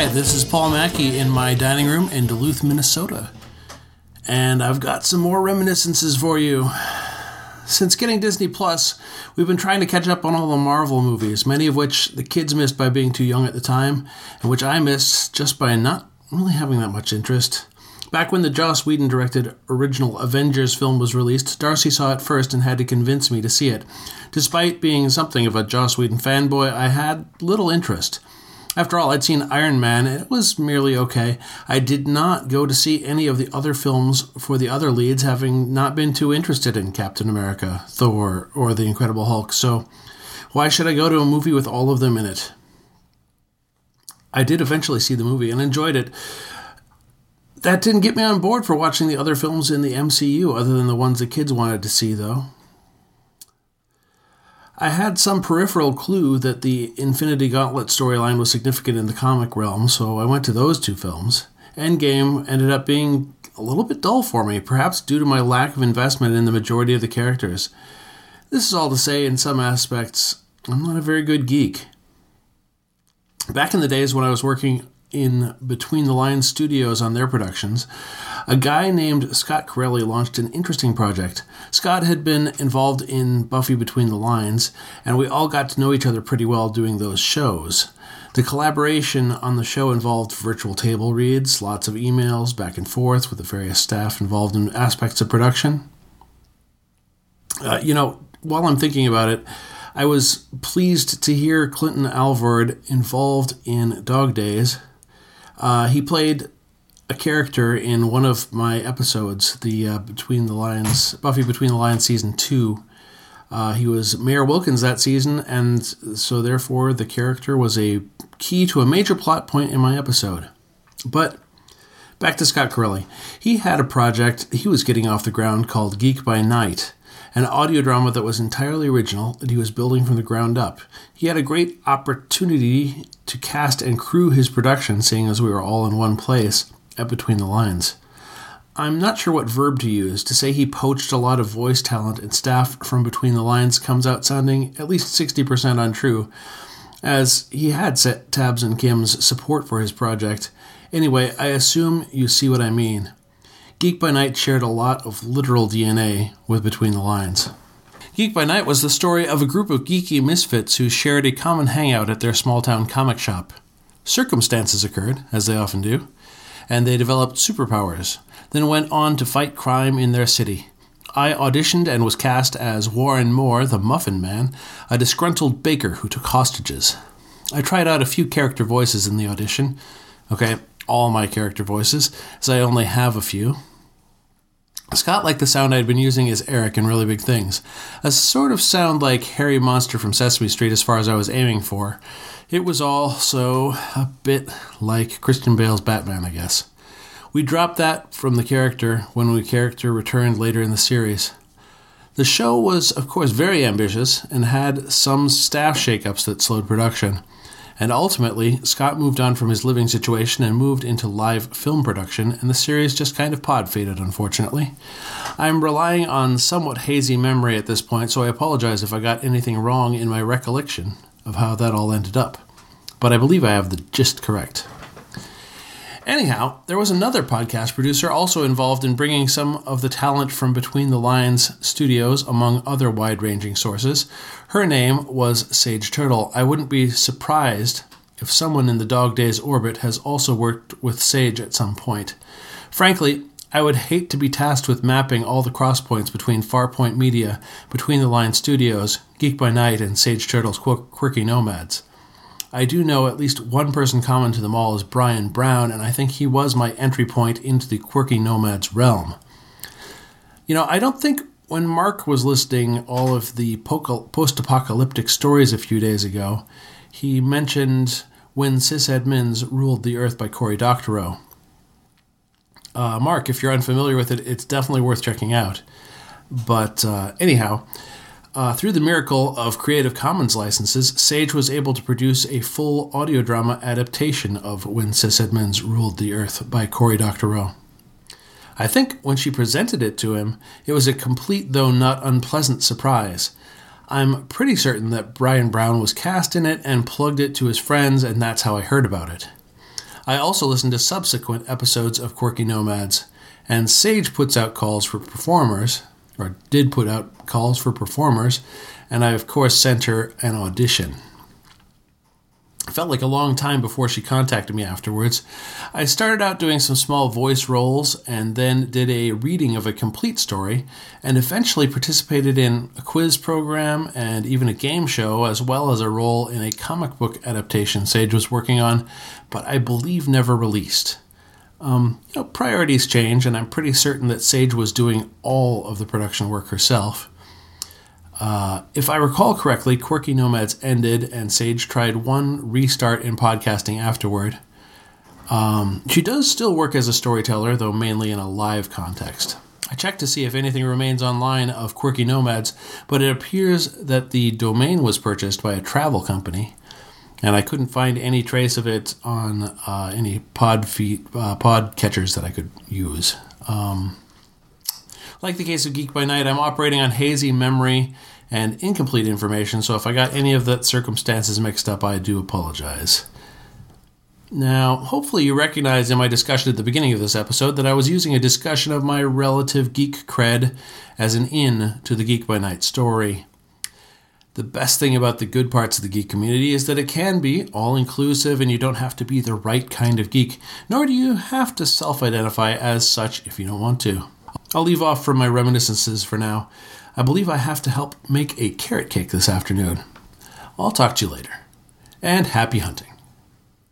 Hi, this is Paul Mackey in my dining room in Duluth, Minnesota. And I've got some more reminiscences for you. Since getting Disney Plus, we've been trying to catch up on all the Marvel movies, many of which the kids missed by being too young at the time, and which I missed just by not really having that much interest. Back when the Joss Whedon directed original Avengers film was released, Darcy saw it first and had to convince me to see it. Despite being something of a Joss Whedon fanboy, I had little interest. After all, I'd seen Iron Man, and it was merely okay. I did not go to see any of the other films for the other leads, having not been too interested in Captain America, Thor, or The Incredible Hulk, so why should I go to a movie with all of them in it? I did eventually see the movie and enjoyed it, that didn't get me on board for watching the other films in the MCU, other than the ones the kids wanted to see, though. I had some peripheral clue that the Infinity Gauntlet storyline was significant in the comic realm, so I went to those two films. Endgame ended up being a little bit dull for me, perhaps due to my lack of investment in the majority of the characters. This is all to say, in some aspects, I'm not a very good geek. Back in the days when I was working in Between the Lines Studios on their productions, a guy named Scott Corelli launched an interesting project. Scott had been involved in Buffy Between the Lines, and we all got to know each other pretty well doing those shows. The collaboration on the show involved virtual table reads, lots of emails back and forth with the various staff involved in aspects of production. Uh, you know, while I'm thinking about it, I was pleased to hear Clinton Alvord involved in Dog Days uh, he played a character in one of my episodes, the uh, Between the Lions, Buffy Between the Lions season two. Uh, he was Mayor Wilkins that season, and so therefore the character was a key to a major plot point in my episode. But back to Scott Corelli. He had a project he was getting off the ground called Geek by Night an audio drama that was entirely original that he was building from the ground up. He had a great opportunity to cast and crew his production, seeing as we were all in one place at Between the Lines. I'm not sure what verb to use. To say he poached a lot of voice talent and staff from Between the Lines comes out sounding at least 60% untrue, as he had set Tabs and Kim's support for his project. Anyway, I assume you see what I mean. Geek by Night shared a lot of literal DNA with Between the Lines. Geek by Night was the story of a group of geeky misfits who shared a common hangout at their small town comic shop. Circumstances occurred, as they often do, and they developed superpowers, then went on to fight crime in their city. I auditioned and was cast as Warren Moore, the Muffin Man, a disgruntled baker who took hostages. I tried out a few character voices in the audition. Okay, all my character voices, as I only have a few. Scott liked the sound I'd been using as Eric in Really Big Things, a sort of sound like Herry Monster from Sesame Street as far as I was aiming for. It was also a bit like Christian Bale's Batman, I guess. We dropped that from the character when the character returned later in the series. The show was, of course, very ambitious and had some staff shakeups that slowed production. And ultimately, Scott moved on from his living situation and moved into live film production, and the series just kind of pod faded, unfortunately. I'm relying on somewhat hazy memory at this point, so I apologize if I got anything wrong in my recollection of how that all ended up. But I believe I have the gist correct. Anyhow, there was another podcast producer also involved in bringing some of the talent from Between the Lines Studios, among other wide ranging sources. Her name was Sage Tyrtle. I wouldn't be surprised if someone in the Dog Days orbit has also worked with Sage at some point. Frankly, I would hate to be tasked with mapping all the crosspoints between Farpoint Media, Between the Lines Studios, Geek by Night, and Sage Tyrtle's Quirky Nomads. I do know at least one person common to them all is Brian Brown, and I think he was my entry point into the quirky nomads realm. You know, I don't think when Mark was listing all of the post apocalyptic stories a few days ago, he mentioned When Sysadmins Ruled the Earth by Cory Doctorow. Uh, Mark, if you're unfamiliar with it, it's definitely worth checking out. But uh, anyhow, uh, through the miracle of Creative Commons licenses, Sage was able to produce a full audio drama adaptation of When Sysadmins Ruled the Earth by Cory Doctorow. I think when she presented it to him, it was a complete, though not unpleasant, surprise. I'm pretty certain that Brian Brown was cast in it and plugged it to his friends, and that's how I heard about it. I also listened to subsequent episodes of Quirky Nomads, and Sage puts out calls for performers, or did put out calls for performers, and I, of course, sent her an audition. It felt like a long time before she contacted me afterwards. I started out doing some small voice roles and then did a reading of a complete story and eventually participated in a quiz program and even a game show as well as a role in a comic book adaptation Sage was working on, but I believe never released. Um, you know, priorities change, and I'm pretty certain that Sage was doing all of the production work herself. Uh, if I recall correctly, Quirky Nomads ended, and Sage tried one restart in podcasting afterward. Um, she does still work as a storyteller, though mainly in a live context. I checked to see if anything remains online of Quirky Nomads, but it appears that the domain was purchased by a travel company, and I couldn't find any trace of it on uh, any pod feed, uh, pod catchers that I could use. Um, like the case of Geek by Night, I'm operating on hazy memory and incomplete information, so if I got any of the circumstances mixed up, I do apologize. Now, hopefully, you recognize in my discussion at the beginning of this episode that I was using a discussion of my relative geek cred as an in to the Geek by Night story. The best thing about the good parts of the geek community is that it can be all inclusive and you don't have to be the right kind of geek, nor do you have to self identify as such if you don't want to. I'll leave off from my reminiscences for now. I believe I have to help make a carrot cake this afternoon. I'll talk to you later. And happy hunting.